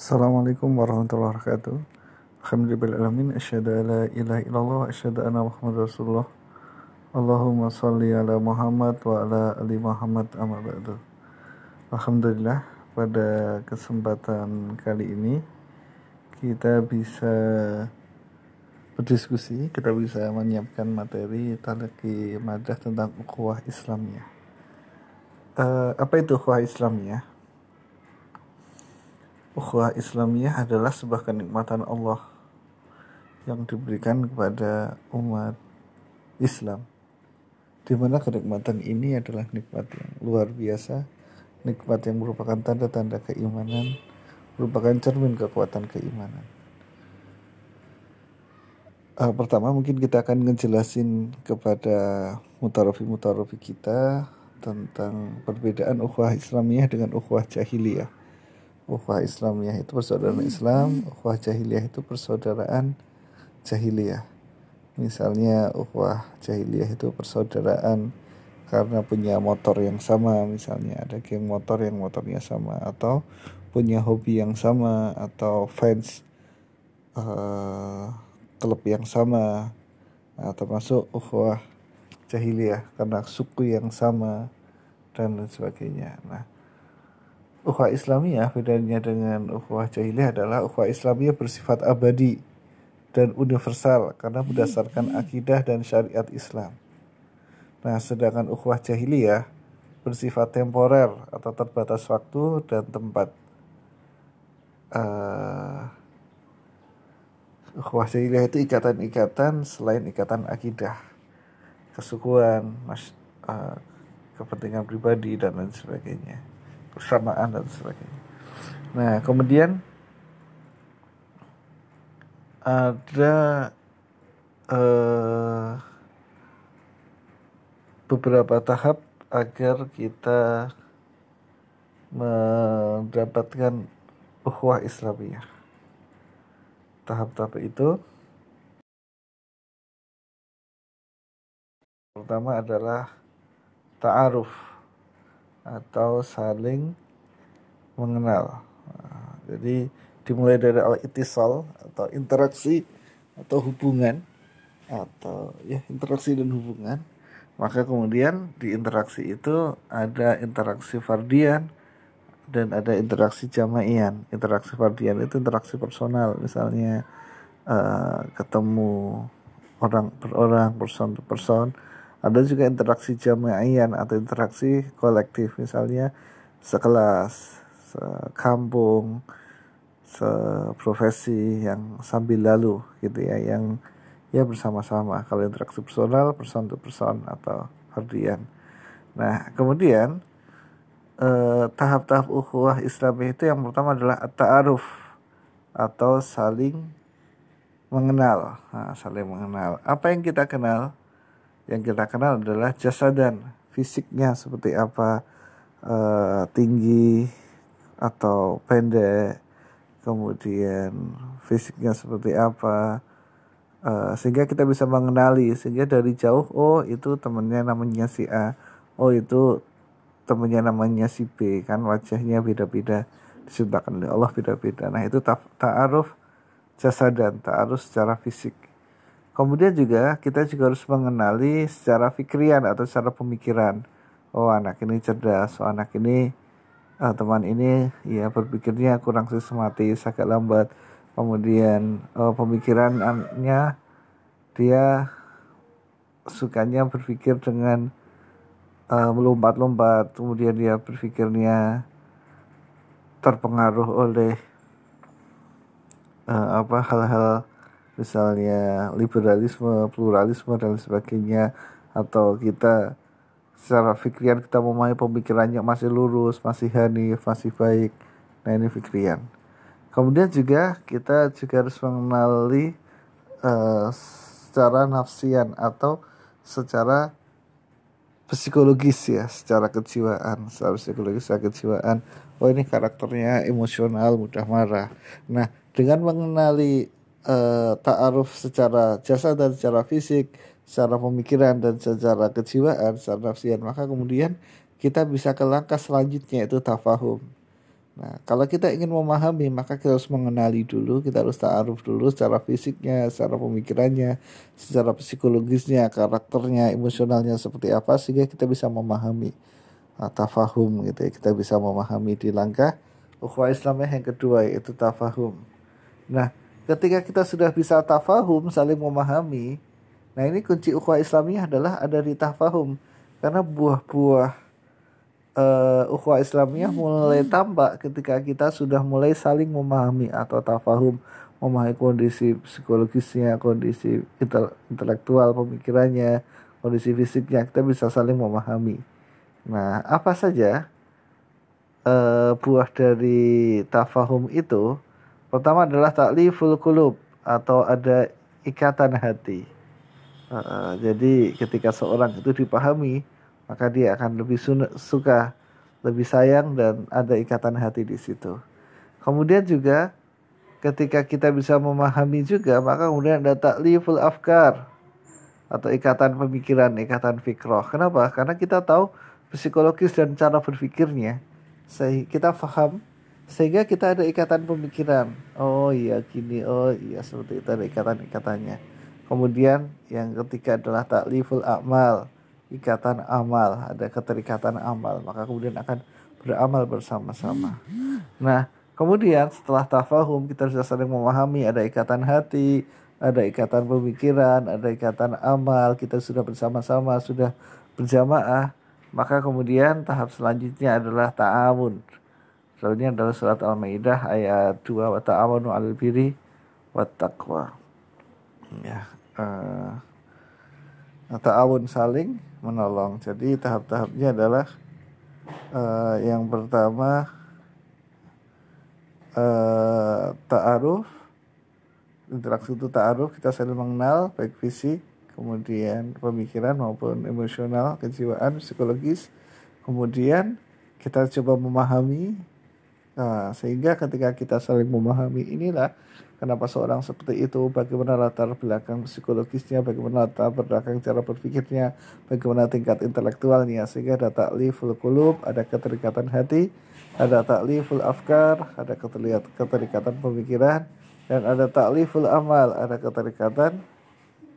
Assalamualaikum warahmatullahi wabarakatuh. Alhamdulillahirrahmanirrahim. Asyhadu an la ilaha illallah asyhadu anna Muhammad Rasulullah. Allahumma salli ala Muhammad wa ala ali Muhammad amma ba'du. Alhamdulillah pada kesempatan kali ini kita bisa berdiskusi, kita bisa menyiapkan materi talaki madah tentang ukhuwah Islamiyah. Uh, apa itu ukhuwah Islamiyah? Ukhuwah Islamiyah adalah sebuah kenikmatan Allah yang diberikan kepada umat Islam. Di mana kenikmatan ini adalah nikmat yang luar biasa, nikmat yang merupakan tanda-tanda keimanan, merupakan cermin kekuatan keimanan. Uh, pertama mungkin kita akan ngejelasin kepada mutarofi-mutarofi kita tentang perbedaan ukhuwah Islamiyah dengan ukhuwah jahiliyah ukhuwah Islamiyah itu persaudaraan Islam, ukhuwah jahiliyah itu persaudaraan jahiliyah. Misalnya ukhuwah jahiliyah itu persaudaraan karena punya motor yang sama, misalnya ada geng motor yang motornya sama atau punya hobi yang sama atau fans uh, klub yang sama nah, termasuk ukhuwah jahiliyah karena suku yang sama dan lain sebagainya. Nah, ukhuwah Islamiyah bedanya dengan ukhuwah jahiliyah adalah ukhuwah Islamiyah bersifat abadi dan universal karena berdasarkan akidah dan syariat Islam. Nah, sedangkan ukhuwah jahiliyah bersifat temporer atau terbatas waktu dan tempat. Uh, ukhuwah jahiliyah itu ikatan-ikatan selain ikatan akidah, kesukuan, mas, uh, kepentingan pribadi dan lain sebagainya persamaan dan sebagainya. Nah, kemudian ada uh, beberapa tahap agar kita mendapatkan ukhuwah Islamiyah. Tahap-tahap itu pertama adalah ta'aruf atau saling mengenal. Nah, jadi dimulai dari al itisal atau interaksi atau hubungan atau ya interaksi dan hubungan. Maka kemudian di interaksi itu ada interaksi fardian dan ada interaksi jamaian. Interaksi fardian itu interaksi personal. Misalnya uh, ketemu orang per orang person to person ada juga interaksi jama'ian atau interaksi kolektif misalnya sekelas, sekampung, seprofesi yang sambil lalu gitu ya yang ya bersama-sama kalau interaksi personal person to person atau hardian. Nah kemudian eh, tahap-tahap ukhuwah Islami itu yang pertama adalah ta'aruf atau saling mengenal. Nah, saling mengenal. Apa yang kita kenal? Yang kita kenal adalah jasadan. Fisiknya seperti apa uh, tinggi atau pendek kemudian fisiknya seperti apa uh, sehingga kita bisa mengenali sehingga dari jauh oh itu temennya namanya si A oh itu temennya namanya si B kan wajahnya beda-beda disebutkan oleh Allah beda-beda. Nah itu ta'aruf jasadan ta'aruf secara fisik Kemudian juga kita juga harus mengenali secara fikrian atau secara pemikiran. Oh anak ini cerdas, oh anak ini uh, teman ini ya berpikirnya kurang sistematis, agak lambat. Kemudian uh, pemikirannya dia sukanya berpikir dengan uh, melompat-lompat. Kemudian dia berpikirnya terpengaruh oleh uh, apa hal-hal misalnya liberalisme, pluralisme dan sebagainya atau kita secara fikrian kita memahami pemikirannya masih lurus, masih hanif, masih baik. Nah ini fikrian. Kemudian juga kita juga harus mengenali uh, secara nafsian atau secara psikologis ya, secara kejiwaan, secara psikologis, secara kejiwaan. Oh ini karakternya emosional, mudah marah. Nah dengan mengenali uh, ta'aruf secara jasa dan secara fisik, secara pemikiran dan secara kejiwaan, secara nafsian, maka kemudian kita bisa ke langkah selanjutnya itu tafahum. Nah, kalau kita ingin memahami, maka kita harus mengenali dulu, kita harus ta'aruf dulu secara fisiknya, secara pemikirannya, secara psikologisnya, karakternya, emosionalnya seperti apa, sehingga kita bisa memahami uh, tafahum gitu ya. Kita bisa memahami di langkah ukhuwah Islamnya yang kedua yaitu tafahum. Nah, ketika kita sudah bisa tafahum, saling memahami, nah ini kunci ukhuwah Islamnya adalah ada di tafahum. Karena buah-buah uh, ukhuwah Islamiyah mulai tampak ketika kita sudah mulai saling memahami atau tafahum memahami kondisi psikologisnya, kondisi intelektual pemikirannya, kondisi fisiknya kita bisa saling memahami. Nah, apa saja uh, buah dari tafahum itu? Pertama adalah takliful kulub atau ada ikatan hati. Uh, jadi ketika seorang itu dipahami, maka dia akan lebih suka, lebih sayang dan ada ikatan hati di situ. Kemudian juga ketika kita bisa memahami juga maka kemudian ada takliful afkar atau ikatan pemikiran, ikatan fikroh. Kenapa? Karena kita tahu psikologis dan cara berpikirnya. Kita paham sehingga kita ada ikatan pemikiran. Oh iya gini, oh iya seperti itu ada ikatan-ikatannya. Kemudian yang ketiga adalah takliful akmal ikatan amal, ada keterikatan amal, maka kemudian akan beramal bersama-sama. Nah, kemudian setelah tafahum kita sudah saling memahami, ada ikatan hati, ada ikatan pemikiran, ada ikatan amal, kita sudah bersama-sama, sudah berjamaah, maka kemudian tahap selanjutnya adalah ta'awun. Soalnya adalah surat Al-Maidah ayat 2 wa ta'awunu 'alal birri wat taqwa. Ya, uh, ta'awun saling menolong. Jadi tahap-tahapnya adalah uh, yang pertama uh, ta'aruf interaksi itu ta'aruf kita saling mengenal baik fisik kemudian pemikiran maupun emosional kejiwaan psikologis kemudian kita coba memahami nah, sehingga ketika kita saling memahami inilah kenapa seorang seperti itu, bagaimana latar belakang psikologisnya, bagaimana latar belakang cara berpikirnya, bagaimana tingkat intelektualnya, sehingga ada takliful kulub, ada keterikatan hati, ada takliful afkar, ada keterikatan pemikiran, dan ada takliful amal, ada keterikatan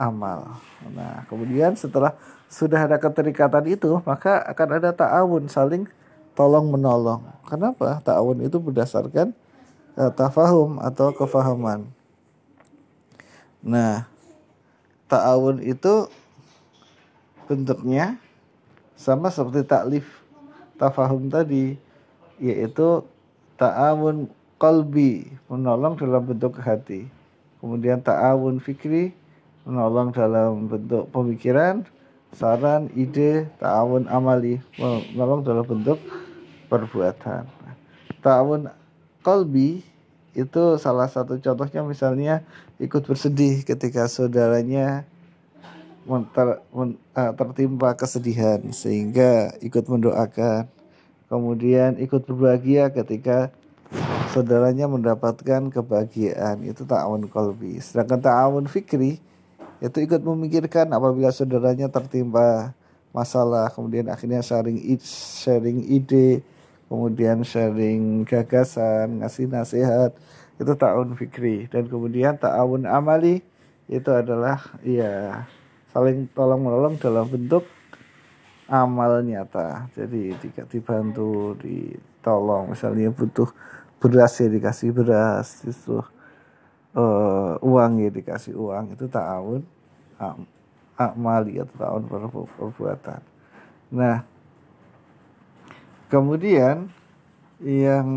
amal. Nah, kemudian setelah sudah ada keterikatan itu, maka akan ada ta'awun saling tolong menolong. Kenapa? Ta'awun itu berdasarkan uh, tafahum atau kefahaman. Nah, ta'awun itu bentuknya sama seperti taklif tafahum tadi, yaitu ta'awun kolbi, menolong dalam bentuk hati. Kemudian ta'awun fikri, menolong dalam bentuk pemikiran, saran, ide, ta'awun amali, menolong dalam bentuk perbuatan. Ta'awun kolbi itu salah satu contohnya misalnya ikut bersedih ketika saudaranya ter, men, uh, tertimpa kesedihan sehingga ikut mendoakan. Kemudian ikut berbahagia ketika saudaranya mendapatkan kebahagiaan. Itu ta'awun kolbi sedangkan ta'awun fikri itu ikut memikirkan apabila saudaranya tertimpa masalah kemudian akhirnya sharing sharing ide kemudian sharing gagasan, ngasih nasihat, itu ta'awun fikri. Dan kemudian ta'awun amali itu adalah ya saling tolong menolong dalam bentuk amal nyata. Jadi dibantu, ditolong, misalnya butuh beras ya dikasih beras, itu uh, uang ya dikasih uang, itu ta'awun amali atau ta'awun perbuatan. Nah, Kemudian yang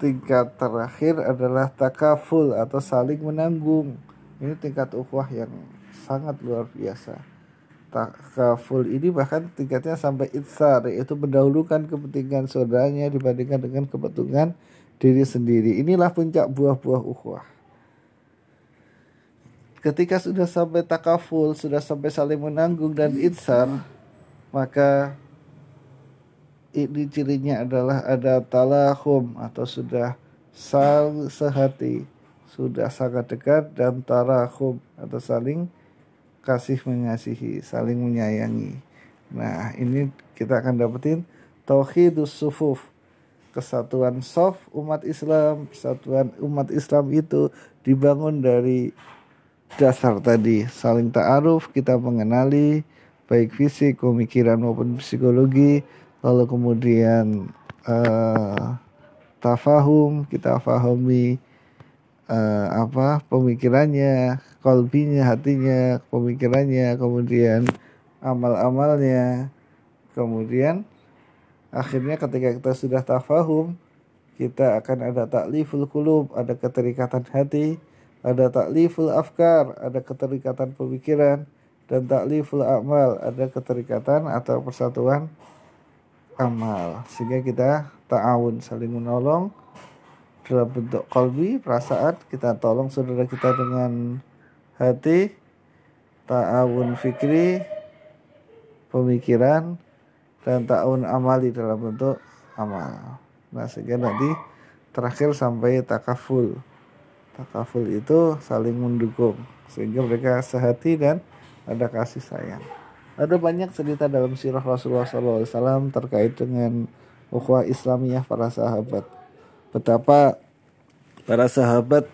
tingkat terakhir adalah takaful atau saling menanggung. Ini tingkat ukhuwah yang sangat luar biasa. Takaful ini bahkan tingkatnya sampai itsar yaitu mendahulukan kepentingan saudaranya dibandingkan dengan kepentingan diri sendiri. Inilah puncak buah-buah ukhuwah. Ketika sudah sampai takaful, sudah sampai saling menanggung dan itsar, maka ini cirinya adalah ada talahum atau sudah sal sehati sudah sangat dekat dan tarahum atau saling kasih mengasihi saling menyayangi. Nah ini kita akan dapetin tauhidus sufuf. Kesatuan soft umat Islam, persatuan umat Islam itu dibangun dari dasar tadi. Saling ta'aruf, kita mengenali baik fisik, pemikiran maupun psikologi, lalu kemudian uh, tafahum, kita fahami uh, apa pemikirannya, kolbinya, hatinya, pemikirannya, kemudian amal-amalnya, kemudian akhirnya ketika kita sudah tafahum, kita akan ada takliful kulub, ada keterikatan hati, ada takliful afkar, ada keterikatan pemikiran, dan takliful amal, ada keterikatan atau persatuan amal. Sehingga kita ta'awun saling menolong dalam bentuk kalbi, perasaan, kita tolong saudara kita dengan hati, ta'awun fikri, pemikiran, dan ta'awun amali dalam bentuk amal. Nah sehingga nanti terakhir sampai takaful takaful itu saling mendukung sehingga mereka sehati dan ada kasih sayang. Ada banyak cerita dalam sirah Rasulullah SAW terkait dengan ukhuwah Islamiyah para sahabat. Betapa para sahabat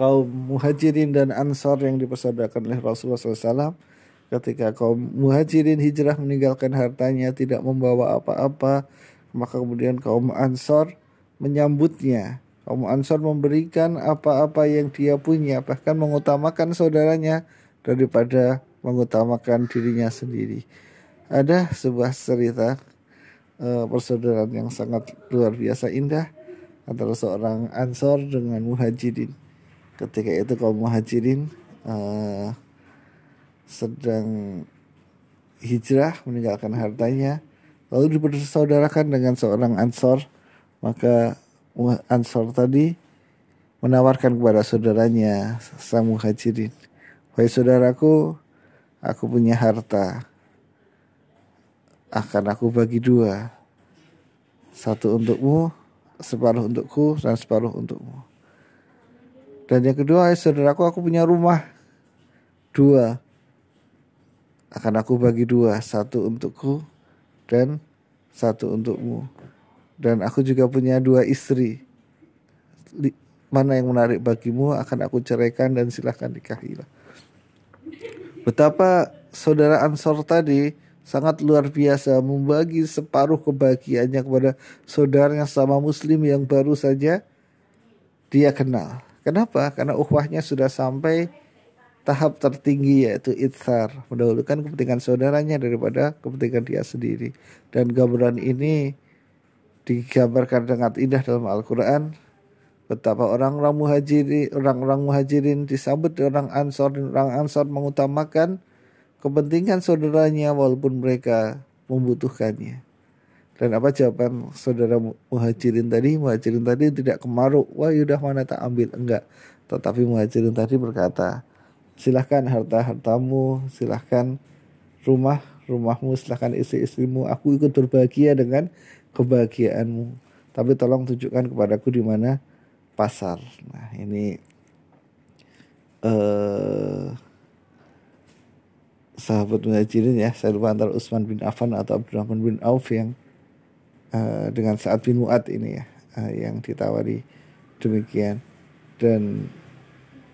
kaum muhajirin dan ansor yang dipersadakan oleh Rasulullah SAW ketika kaum muhajirin hijrah meninggalkan hartanya tidak membawa apa-apa maka kemudian kaum ansor menyambutnya Kaum Ansor memberikan apa-apa yang dia punya, bahkan mengutamakan saudaranya daripada mengutamakan dirinya sendiri. Ada sebuah cerita uh, persaudaraan yang sangat luar biasa indah antara seorang Ansor dengan Muhajirin. Ketika itu kaum Muhajirin uh, sedang hijrah meninggalkan hartanya, lalu dipersaudarakan dengan seorang Ansor, maka Ansor tadi menawarkan kepada saudaranya sang muhajirin, "Wahai saudaraku, aku punya harta. Akan aku bagi dua. Satu untukmu, separuh untukku, dan separuh untukmu. Dan yang kedua, wahai saudaraku, aku punya rumah. Dua. Akan aku bagi dua. Satu untukku, dan satu untukmu dan aku juga punya dua istri. Mana yang menarik bagimu akan aku ceraikan dan silahkan nikahilah. Betapa saudara Ansor tadi sangat luar biasa membagi separuh kebahagiaannya kepada saudaranya sama muslim yang baru saja dia kenal. Kenapa? Karena ukhuwahnya sudah sampai tahap tertinggi yaitu itsar, mendahulukan kepentingan saudaranya daripada kepentingan dia sendiri. Dan gambaran ini digambarkan dengan indah dalam Al-Quran betapa orang-orang muhajirin orang-orang muhajirin disambut orang ansor dan orang ansor mengutamakan kepentingan saudaranya walaupun mereka membutuhkannya. Dan apa jawaban saudara muhajirin tadi? Muhajirin tadi tidak kemaruk. Wah yaudah mana tak ambil? Enggak. Tetapi muhajirin tadi berkata silahkan harta hartamu silahkan rumah rumahmu silahkan istri istrimu aku ikut berbahagia dengan kebahagiaanmu. Tapi tolong tunjukkan kepadaku di mana pasar. Nah ini uh, sahabat muhajirin ya saya lupa antara Utsman bin Affan atau Abdurrahman bin Auf yang uh, dengan saat bin Mu'ad ini ya uh, yang ditawari demikian dan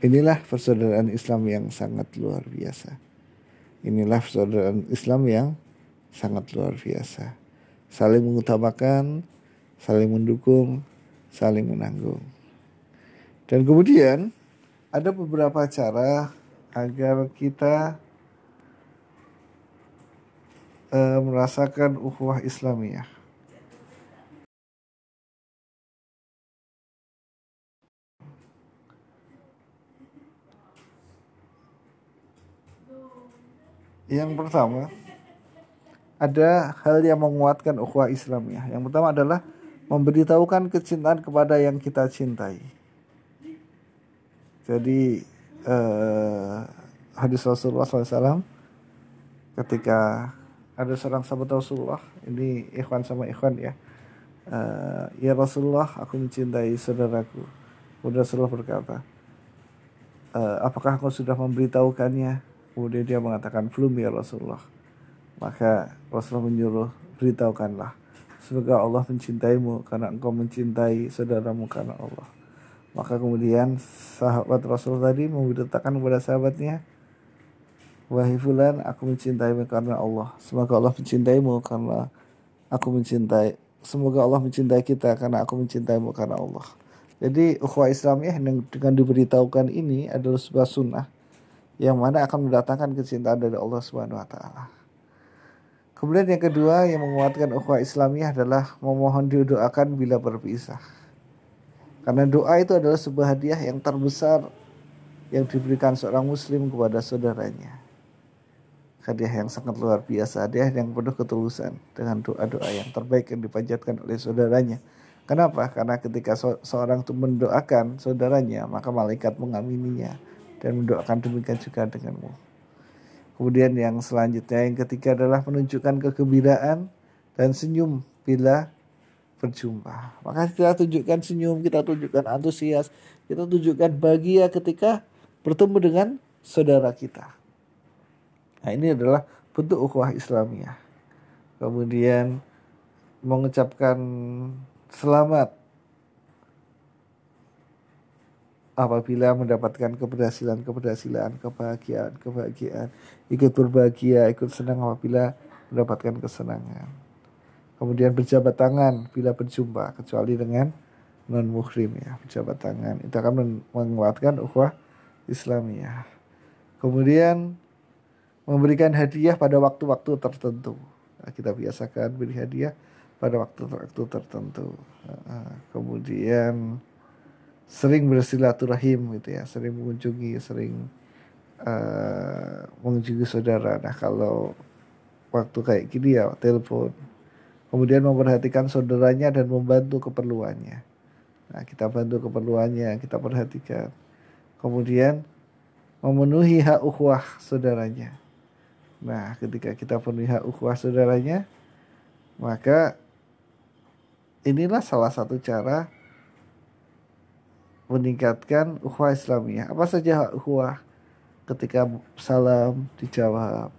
inilah persaudaraan Islam yang sangat luar biasa inilah persaudaraan Islam yang sangat luar biasa saling mengutamakan, saling mendukung, saling menanggung. Dan kemudian ada beberapa cara agar kita uh, merasakan ukhuwah Islamiyah. Yang pertama, ada hal yang menguatkan ukhuwah Islamiyah. Yang pertama adalah memberitahukan kecintaan kepada yang kita cintai. Jadi uh, hadis Rasulullah SAW ketika ada seorang sahabat Rasulullah ini ikhwan sama ikhwan ya uh, ya Rasulullah aku mencintai saudaraku. Kemudian Rasulullah berkata uh, apakah kau sudah memberitahukannya? Kemudian dia mengatakan belum ya Rasulullah. Maka Rasulullah menyuruh beritahukanlah. Semoga Allah mencintaimu karena engkau mencintai saudaramu karena Allah. Maka kemudian sahabat Rasul tadi memberitakan kepada sahabatnya, Wahai fulan, aku mencintaimu karena Allah. Semoga Allah mencintaimu karena aku mencintai. Semoga Allah mencintai kita karena aku mencintaimu karena Allah. Jadi ukhuwah Islamiyah dengan diberitahukan ini adalah sebuah sunnah yang mana akan mendatangkan kecintaan dari Allah Subhanahu wa taala. Kemudian yang kedua yang menguatkan ukhuwah Islamiyah adalah memohon didoakan bila berpisah. Karena doa itu adalah sebuah hadiah yang terbesar yang diberikan seorang muslim kepada saudaranya hadiah yang sangat luar biasa, hadiah yang penuh ketulusan dengan doa-doa yang terbaik yang dipanjatkan oleh saudaranya. Kenapa? Karena ketika seorang itu mendoakan saudaranya, maka malaikat mengamininya dan mendoakan demikian juga denganmu. Kemudian yang selanjutnya yang ketiga adalah menunjukkan kegembiraan dan senyum bila berjumpa. Maka kita tunjukkan senyum, kita tunjukkan antusias, kita tunjukkan bahagia ketika bertemu dengan saudara kita. Nah ini adalah bentuk ukhuwah Islamiyah. Kemudian mengucapkan selamat apabila mendapatkan keberhasilan-keberhasilan, kebahagiaan-kebahagiaan, ikut berbahagia, ikut senang apabila mendapatkan kesenangan. Kemudian berjabat tangan bila berjumpa, kecuali dengan non muhrim ya, berjabat tangan. Itu akan menguatkan ukhuwah Islamiyah. Kemudian memberikan hadiah pada waktu-waktu tertentu. Nah, kita biasakan beri hadiah pada waktu-waktu tertentu. Nah, kemudian sering bersilaturahim gitu ya, sering mengunjungi, sering uh, mengunjungi saudara. Nah kalau waktu kayak gini ya telepon. Kemudian memperhatikan saudaranya dan membantu keperluannya. Nah kita bantu keperluannya, kita perhatikan. Kemudian memenuhi hak ukhuwah saudaranya. Nah, ketika kita penuhi hak ukhuwah saudaranya, maka inilah salah satu cara meningkatkan ukhuwah Islamiyah. Apa saja hak ukhuwah? Ketika salam dijawab,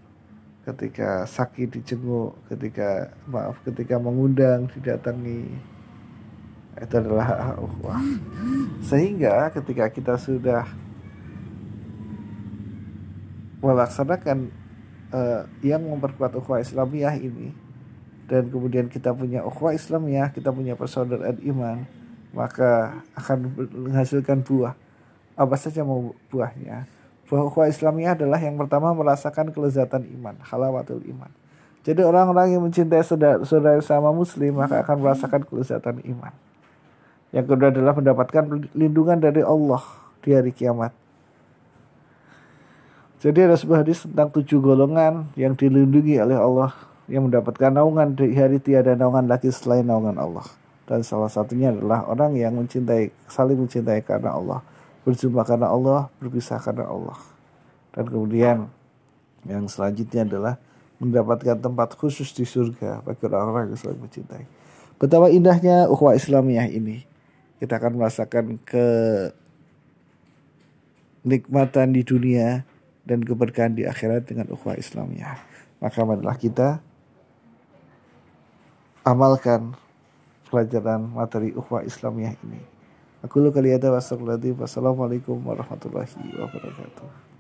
ketika sakit dijenguk, ketika maaf, ketika mengundang didatangi. Itu adalah hak. Sehingga ketika kita sudah melaksanakan uh, yang memperkuat ukhuwah Islamiyah ini dan kemudian kita punya ukhuwah Islamiyah, kita punya persaudaraan iman, maka akan menghasilkan buah. Apa saja mau buahnya? Buah ukhuwah Islamiyah adalah yang pertama merasakan kelezatan iman, halawatul iman. Jadi orang-orang yang mencintai saudara, saudara sama muslim maka akan merasakan kelezatan iman. Yang kedua adalah mendapatkan lindungan dari Allah di hari kiamat. Jadi ada sebuah hadis tentang tujuh golongan yang dilindungi oleh Allah yang mendapatkan naungan di hari tiada naungan lagi selain naungan Allah. Dan salah satunya adalah orang yang mencintai, saling mencintai karena Allah, berjumpa karena Allah, berpisah karena Allah. Dan kemudian yang selanjutnya adalah mendapatkan tempat khusus di surga bagi orang-orang yang saling mencintai. Betapa indahnya ukhuwah Islamiyah ini. Kita akan merasakan ke nikmatan di dunia dan keberkahan di akhirat dengan ukhuwah Islamiyah. Maka marilah kita amalkan pelajaran materi ukhuwah Islamiyah ini. Aku lu kali ada wassalamualaikum warahmatullahi wabarakatuh.